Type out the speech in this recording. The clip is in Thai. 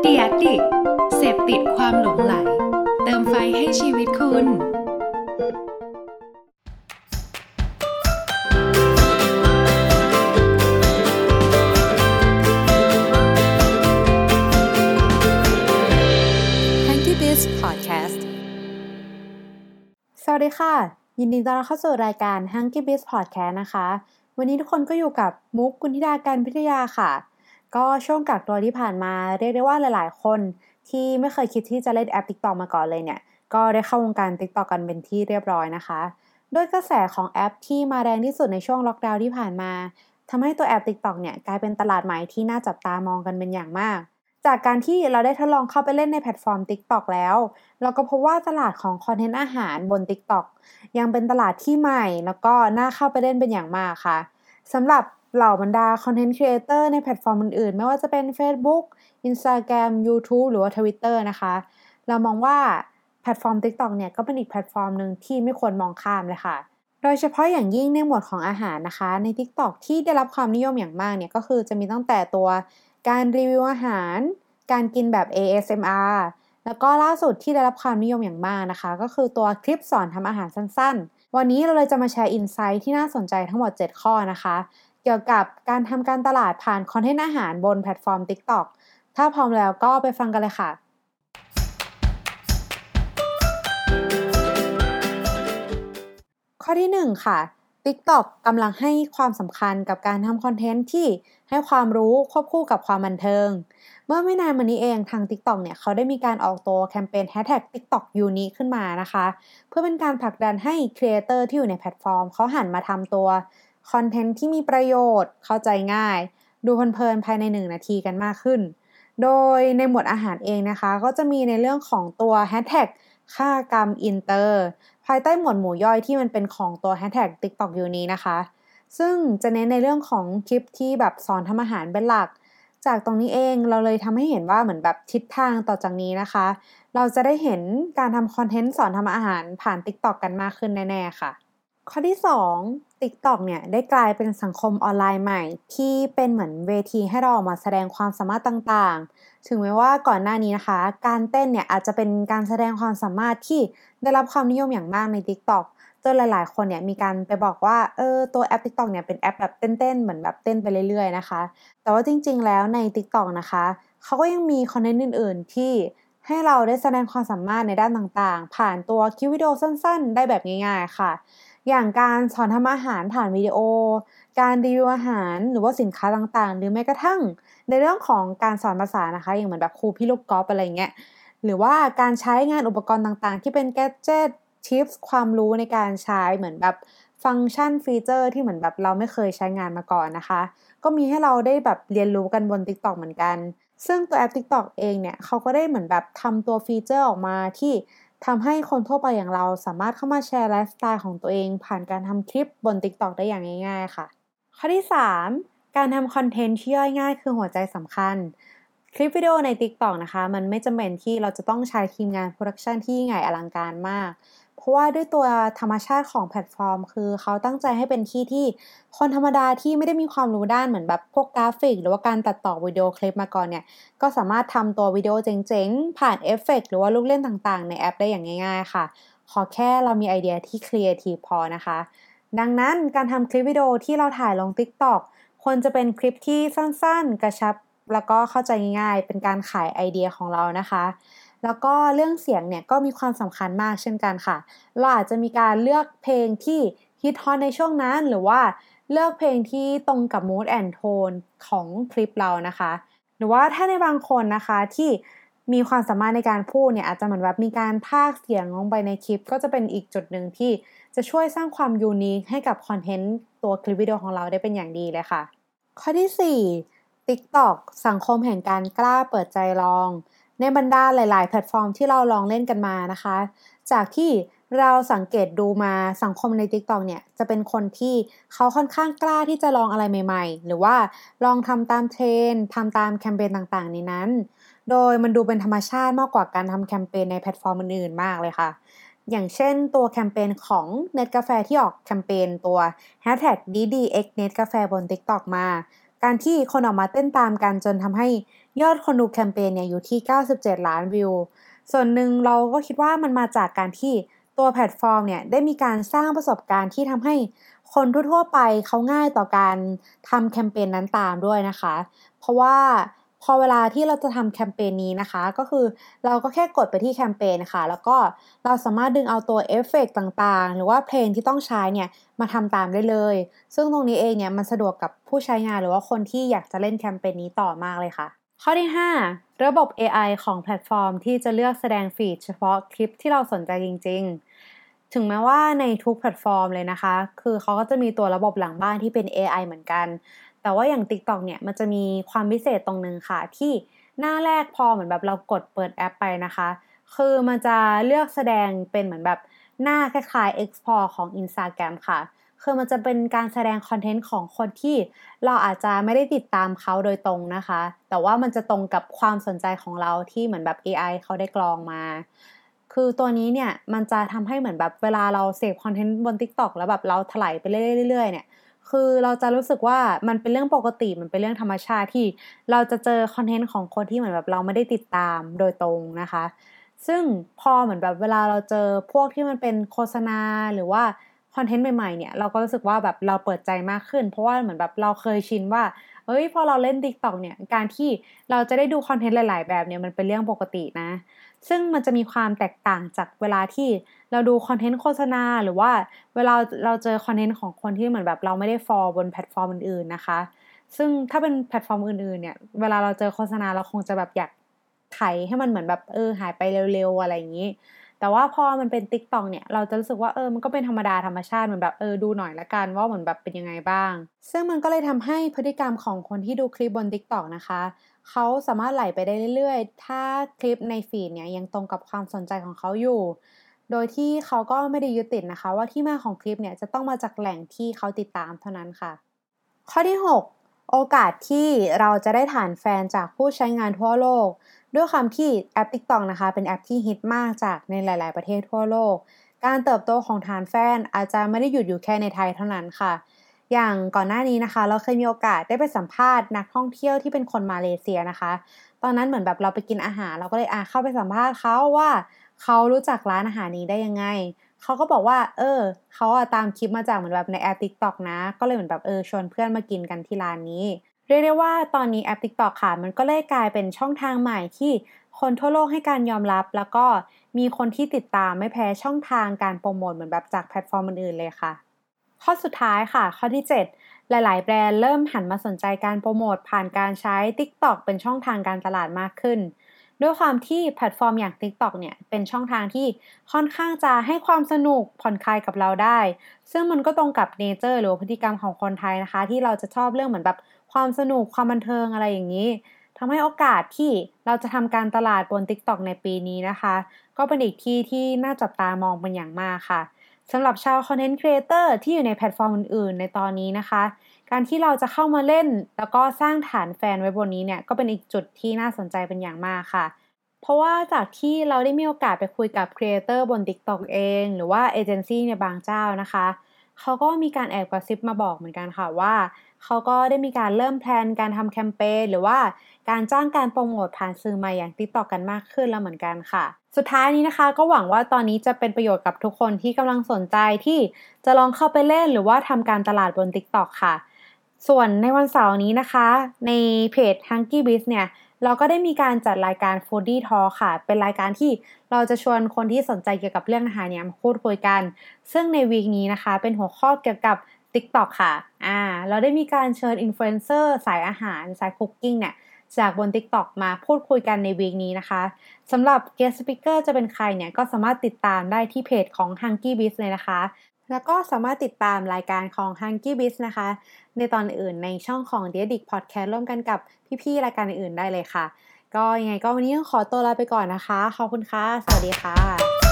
เดียดิเสพติดความหลงไหล เติมไฟให้ชีวิตคุณ Hanky Biz Podcast สวัสดีค่ะ ยินดีต้อนรับเข้าสู่รายการ Hanky Biz Podcast นะคะ วันนี้ทุกคนก็อยู่กับมุกกุณธิดาการพิทยาค่ะ ก็ช่วงกักตัวที่ผ่านมาเรียกได้ว่าหลาย ๆ คนที่ไม่เคยคิดที่จะเล่นแอป TikTok มาก่อนเลยเนี่ย ก็ได้เข้าวงการ TikTok กันเป็นที่เรียบร้อยนะคะ ด้วยกระแสของแอปที่มาแรงที่สุดในช่วงล็อกดาวน์ที่ผ่านมาทำให้ตัวแอป TikTok เนี่ยกลายเป็นตลาดใหม่ที่น่าจับตามองกันเป็นอย่างมาก จากการที่เราได้ทดลองเข้าไปเล่นในแพลตฟอร์ม TikTok แล้ว เราก็พบว่าตลาดของคอนเทนต์อาหารบน TikTok ยังเป็นตลาดที่ใหม่ แล้วก็น่าเข้าไปเล่นเป็นอย่างมากค่ะสำหรับ เหล่าบรรดาคอนเทนต์ครีเอเตอร์ในแพลตฟอร์มอื่นๆ ไม่ว่าจะเป็น Facebook Instagram YouTube หรือว่า Twitter นะคะ เรามองว่าแพลตฟอร์ม TikTok เนี่ยก็เป็นอีกแพลตฟอร์มหนึ่งที่ไม่ควรมองข้ามเลยค่ะ โดยเฉพาะอย่างยิ่งในหมวดของอาหารนะคะ ใน TikTok ที่ได้รับความนิยมอย่างมากเนี่ยก็คือจะมีตั้งแต่ตัวการรีวิวอาหาร การกินแบบ ASMR แล้วก็ล่าสุดที่ได้รับความนิยมอย่างมากนะคะ ก็คือตัวคลิปสอนทำอาหารสั้นๆ วันนี้เราเลยจะมาแชร์ insight ที่น่าสนใจทั้งหมด 7 ข้อนะคะ เกี่ยวกับการทำการตลาดผ่านคอนเทนต์อาหารบนแพลตฟอร์ม TikTok ถ้าพร้อมแล้วก็ไปฟังกันเลยค่ะ ข้อที่ 1 ค่ะ TikTok กำลังให้ความสำคัญกับการทำคอนเทนต์ที่ให้ความรู้ควบคู่กับความบันเทิง เมื่อไม่นานมานี้เองทาง TikTok เนี่ยเขาได้มีการออกตัวแคมเปญ Hashtag TikTok Unique ขึ้นมานะคะ เพื่อเป็นการผลักดันให้ครีเอเตอร์ที่อยู่ในแพลตฟอร์มเขาหันมาทำตัว คอนเทนต์ที่มีประโยชน์เข้าใจง่าย ดูเพลินๆภายใน 1 นาทีกันมากขึ้น โดยในหมวดอาหารเองนะคะ ก็จะมีในเรื่องของตัว Hashtag ค่ากรรมอินเตอร์ภายใต้หมวดหมู่ย่อยที่มันเป็นของตัว Hashtag TikTok อยู่นี้นะคะ ซึ่งจะเน้นในเรื่องของคลิปที่แบบสอนทำอาหารเป็นหลัก จากตรงนี้เองเราเลยทำให้เห็นว่าเหมือนแบบทิศทางต่อจากนี้นะคะ เราจะได้เห็นการทำคอนเทนต์สอนทำอาหารผ่าน TikTok กันมากขึ้นแน่ๆค่ะ ข้อที่ 2 TikTok เนี่ยได้กลายเป็นสังคมออนไลน์ใหม่ ที่เป็นเหมือนเวทีให้เราออกมาแสดงความสามารถต่างๆ ถึงแม้ว่าก่อนหน้านี้นะคะ การเต้นเนี่ยอาจจะเป็นการแสดงความสามารถที่ได้รับความนิยมอย่างมากใน TikTok จนหลายๆ คนเนี่ยมีการไปบอกว่าเออตัวแอป TikTok เนี่ยเป็นแอปแบบเต้นๆ เหมือนแบบเต้นไปเรื่อยๆนะคะ แต่ว่าจริงๆ แล้วใน TikTok นะคะเขาก็ยังมีคอนเทนต์อื่น ๆ ที่ให้เราได้แสดงความสามารถในด้านต่างๆ ผ่านตัวคลิปวิดีโอสั้น ๆ ได้แบบง่าย ๆ ค่ะ อย่างการสอนทำอาหารผ่านวิดีโอ การรีวิวอาหารหรือว่าสินค้าต่างๆ หรือแม้กระทั่ง ในเรื่องของการสอนภาษานะคะ อย่างเหมือนแบบครูพี่ลูกกอล์ฟอะไรเงี้ยหรือว่าการใช้งานอุปกรณ์ต่างๆ ที่เป็น gadget tips ความรู้ในการใช้เหมือนแบบฟังก์ชันฟีเจอร์ที่เหมือนแบบเราไม่เคยใช้งานมาก่อนนะคะ ก็มีให้เราได้แบบเรียนรู้กันบน TikTok เหมือนกัน ซึ่งตัวแอป TikTok เองเนี่ยเขาก็ได้เหมือนแบบทำตัวฟีเจอร์ออกมาที่ ทำให้คนทั่วไปอย่างเราสามารถเข้ามาแชร์ไลฟ์สไตล์ของตัวเอง ผ่านการทำคลิปบน TikTok ได้อย่างง่าย ๆ ค่ะ ข้อที่ 3 การทำคอนเทนต์ที่ย่อยง่ายคือหัวใจสำคัญ คลิปวิดีโอใน TikTok นะคะ มันไม่จำเป็นที่เราจะต้องใช้ทีมงานโปรดักชันที่ใหญ่อลังการมาก เพราะว่าด้วยตัวธรรมชาติของแพลตฟอร์ม คือเขาตั้งใจให้เป็นที่ที่คนธรรมดาที่ไม่ได้มีความรู้ด้านเหมือนแบบพวกกราฟิก หรือว่าการตัดต่อวิดีโอคลิปมาก่อนเนี่ย ก็สามารถทำตัววิดีโอเจ๋งๆ ผ่านเอฟเฟกหรือว่าลูกเล่นต่างๆ ในแอปได้อย่างง่าย ๆ ค่ะ ขอแค่เรามีไอเดียที่ครีเอทีฟพอนะคะ ดังนั้นการทำคลิปวิดีโอที่เราถ่ายลง TikTok ควรจะเป็นคลิปที่สั้นๆ กระชับ แล้วก็เข้าใจง่ายๆ เป็นการขายไอเดียของเรานะคะ แล้วก็เรื่องเสียงเนี่ยก็มีความสำคัญมากเช่นกันค่ะ เราอาจจะมีการเลือกเพลงที่ฮิตฮอตในช่วงนั้นหรือว่าเลือกเพลงที่ตรงกับ mood and tone ของคลิปเรานะคะ หรือว่าถ้าในบางคนนะคะที่มีความสามารถในการพูดเนี่ยอาจจะเหมือนแบบมีการพากเสียงลงไปในคลิป ก็จะเป็นอีกจุดหนึ่งที่จะช่วยสร้างความ unique ให้กับคอนเทนต์ตัวคลิปวิดีโอของเราได้เป็นอย่างดีเลยค่ะ ข้อที่ 4 TikTok สังคมแห่งการกล้าเปิดใจลอง ในบรรดาหลาย ๆ แพลตฟอร์มที่เราลองเล่นกันมานะคะ จากที่เราสังเกตดูมาสังคมใน TikTok เนี่ยจะเป็นคนที่เขาค่อนข้างกล้าที่จะลองอะไรใหม่ ๆ หรือว่าลองทำตามเทรนด์ทำตามแคมเปญต่างๆ ในนั้น โดยมันดูเป็นธรรมชาติมากกว่าการทำแคมเปญในแพลตฟอร์มอื่น ๆ มากเลยค่ะ อย่างเช่นตัวแคมเปญของเน็ตกาแฟที่ออกแคมเปญตัว hashtag DDX เน็ตกาแฟบน TikTok มา การที่คนออกมาเต้นตามกันจนทำให้ยอดคนดูแคมเปญเนี่ยอยู่ที่ 97 ล้านวิว ส่วนหนึ่งเราก็คิดว่ามันมาจากการที่ตัวแพลตฟอร์มเนี่ยได้มีการสร้างประสบการณ์ที่ทำให้คนทั่วๆไปเขาง่ายต่อการทำแคมเปญนั้นตามด้วยนะคะ เพราะว่า พอเวลาที่เราจะทำแคมเปญนี้นะคะ ก็คือเราก็แค่กดไปที่แคมเปญค่ะ แล้วก็เราสามารถดึงเอาตัวเอฟเฟกต่างๆ หรือว่าเพลงที่ต้องใช้เนี่ยมาทำตามได้เลย ซึ่งตรงนี้เองเนี่ยมันสะดวกกับผู้ใช้งานหรือว่าคนที่อยากจะเล่นแคมเปญนี้ต่อมากเลยค่ะ ข้อที่ 5 ระบบ AI ของแพลตฟอร์ม ที่จะเลือกแสดง feed เฉพาะคลิปที่เราสนใจจริง ๆถึงแม้ว่าในทุกแพลตฟอร์มเลยนะคะ คือเขาก็จะมีตัวระบบหลังบ้านที่เป็น AI เหมือนกัน แต่ว่าอย่าง TikTok เนี่ยมันจะมีความพิเศษตรงนึงค่ะ ที่หน้าแรกพอเหมือนแบบเรากดเปิดแอปไปนะคะ คือมันจะเลือกแสดงเป็นเหมือนแบบหน้าคล้ายๆ Export ของ Instagram ค่ะ คือมันจะเป็นการแสดงคอนเทนต์ของคนที่เราอาจจะไม่ได้ติดตามเขาโดยตรงนะคะ แต่ว่ามันจะตรงกับความสนใจของเราที่เหมือนแบบ AI เขาได้กรองมา คือตัวนี้เนี่ยมันจะทำให้เหมือนแบบเวลาเราเสพคอนเทนต์บน TikTok แล้วแบบเราถลายไปเรื่อยๆเนี่ย คือเราจะรู้สึกว่ามันเป็นเรื่องปกติมันเป็นเรื่องธรรมชาติที่เราจะเจอคอนเทนต์ของคนที่เหมือนแบบเราไม่ได้ติดตามโดยตรงนะคะ ซึ่งพอเหมือนแบบเวลาเราเจอพวกที่มันเป็นโฆษณาหรือว่าคอนเทนต์ใหม่ๆเนี่ยเราก็รู้สึกว่าแบบเราเปิดใจมากขึ้น เพราะว่าเหมือนแบบเราเคยชินว่าเอ้ยพอเราเล่น TikTok เนี่ยการที่เราจะได้ดูคอนเทนต์หลาย ๆ แบบเนี่ยมันเป็นเรื่องปกตินะ ซึ่งมันจะมีความแตกต่างจากเวลาที่เราดูคอนเทนต์โฆษณาหรือว่าเวลาเราเจอคอนเทนต์ของคนที่เหมือนแบบเราไม่ได้ follow บนแพลตฟอร์มอื่นๆนะคะ ซึ่งถ้าเป็นแพลตฟอร์มอื่นๆเนี่ยเวลาเราเจอโฆษณาเราคงจะแบบอยากไถให้มันเหมือนแบบเออหายไปเร็วๆอะไรอย่างนี้ แต่ว่าพอมันเป็น t ิ k t o k เนี่ย เราจะรู้สึกว่าเออมันก็เป็นธรรมดาธรรมชาติเหมือนแบบเออดูหน่อยละกันว่าเหมือนแบบเป็นยังไงบ้าง ซึ่งมันก็เลยทำให้พฤติกรรมของคนที่ดูคลิปบน t ิ k t o k นะคะเขาสามารถไหลไปได้เรื่อยๆ ถ้าคลิปในฟีดเนี่ยยังตรงกับความสนใจของเขาอยู่ โดยที่เขาก็ไม่ได้ยึดติดนะคะ ว่าที่มาของคลิปเนี่ยจะต้องมาจากแหล่งที่เขาติดตามเท่านั้นค่ะ ข้อที่ 6 โอกาสที่เราจะได้ฐานแฟนจากผู้ใช้งานทั่วโลก ด้วยความที่แอป TikTok นะคะ เป็นแอปที่ฮิตมากจากในหลาย ๆ ประเทศทั่วโลก การเติบโตของฐานแฟนอาจจะไม่ได้หยุดอยู่แค่ในไทยเท่านั้นค่ะ อย่างก่อนหน้านี้นะคะ เราเคยมีโอกาสได้ไปสัมภาษณ์นักท่องเที่ยวที่เป็นคนมาเลเซียนะคะ ตอนนั้นเหมือนแบบเราไปกินอาหาร เราก็เลยอ่าเข้าไปสัมภาษณ์เขาว่าเขารู้จักร้านอาหารนี้ได้ยังไง เขาก็บอกว่า เออเขาอะตามคลิปมาจากเหมือนแบบในแอป TikTok นะ ก็เลยเหมือนแบบเออชวนเพื่อนมากินกันที่ร้านนี้ เรียกได้ว่าตอนนี้แอป TikTok ค่ะ มันก็เลยกลายเป็นช่องทางใหม่ที่คนทั่วโลกให้การยอมรับ แล้วก็มีคนที่ติดตามไม่แพ้ช่องทางการโปรโมทเหมือนแบบจากแพลตฟอร์มอื่นๆเลยค่ะ ข้อสุดท้ายค่ะ ข้อที่ 7 หลายๆ แบรนด์เริ่มหันมาสนใจการโปรโมทผ่านการใช้ TikTok เป็นช่องทางการตลาดมากขึ้น ด้วยความที่แพลตฟอร์มอย่าง TikTok เนี่ยเป็นช่องทางที่ค่อนข้างจะให้ความสนุกผ่อนคลายกับเราได้ ซึ่งมันก็ตรงกับ nature หรือพฤติกรรมของคนไทยนะคะ ที่เราจะชอบเรื่องเหมือนแบบความสนุกความบันเทิงอะไรอย่างนี้ทำให้โอกาสที่เราจะทำการตลาดบน TikTok ในปีนี้นะคะ ก็เป็นอีกที่ที่น่าจับตามองเป็นอย่างมากค่ะสำหรับชาวคอนเทนต์ครีเอเตอร์ที่อยู่ในแพลตฟอร์มอื่นๆ ในตอนนี้นะคะ การที่เราจะเข้ามาเล่น แล้วก็สร้างฐานแฟนไว้บนนี้เนี่ยก็เป็นอีกจุดที่น่าสนใจเป็นอย่างมากค่ะ เพราะว่าจากที่เราได้มีโอกาสไปคุยกับครีเอเตอร์บน TikTok เอง หรือว่าเอเจนซี่ในบางเจ้านะคะเขาก็มีการแอบกระซิบมาบอกเหมือนกันค่ะว่าเขาก็ได้มีการเริ่ม plan การทำแคมเปญหรือว่าการจ้างการโปรโมทผ่านสื่อใหม่อย่าง TikTok กันมากขึ้นแล้วเหมือนกันค่ะ สุดท้ายนี้นะคะก็หวังว่าตอนนี้จะเป็นประโยชน์กับทุกคนที่กำลังสนใจที่จะลองเข้าไปเล่นหรือว่าทำการตลาดบน TikTok ค่ะ ส่วนในวันเสาร์นี้นะคะ ในเพจ h u n k y Biz เนี่ยเราก็ได้มีการจัดรายการ Foodie Talk ค่ะ เป็นรายการที่เราจะชวนคนที่สนใจเกี่ยวกับเรื่องอาหารเนี่ยมาพูดคุยกัน ซึ่งใน week นี้นะคะ เป็นหัวข้อเกี่ยวกับ TikTok ค่ะ อ่า เราได้มีการเชิญอินฟลูเอนเซอร์สายอาหาร สาย cooking เนี่ยจากบน TikTok มาพูดคุยกันใน week นี้นะคะสำหรับ guest speaker จะเป็นใครเนี่ยก็สามารถติดตามได้ที่เพจของ h u n k y Biz เลยนะคะ แล้วก็สามารถติดตามรายการของ h u n k y Biz นะคะ ในตอนอื่นในช่องของ d e d i c Podcast ร่วมกันกับพี่ๆรายการอื่นได้เลยค่ะ ก็ยังไงก็วันนี้ต้องขอตัวลาไปก่อนนะคะ ขอบคุณค่ะ สวัสดีค่ะ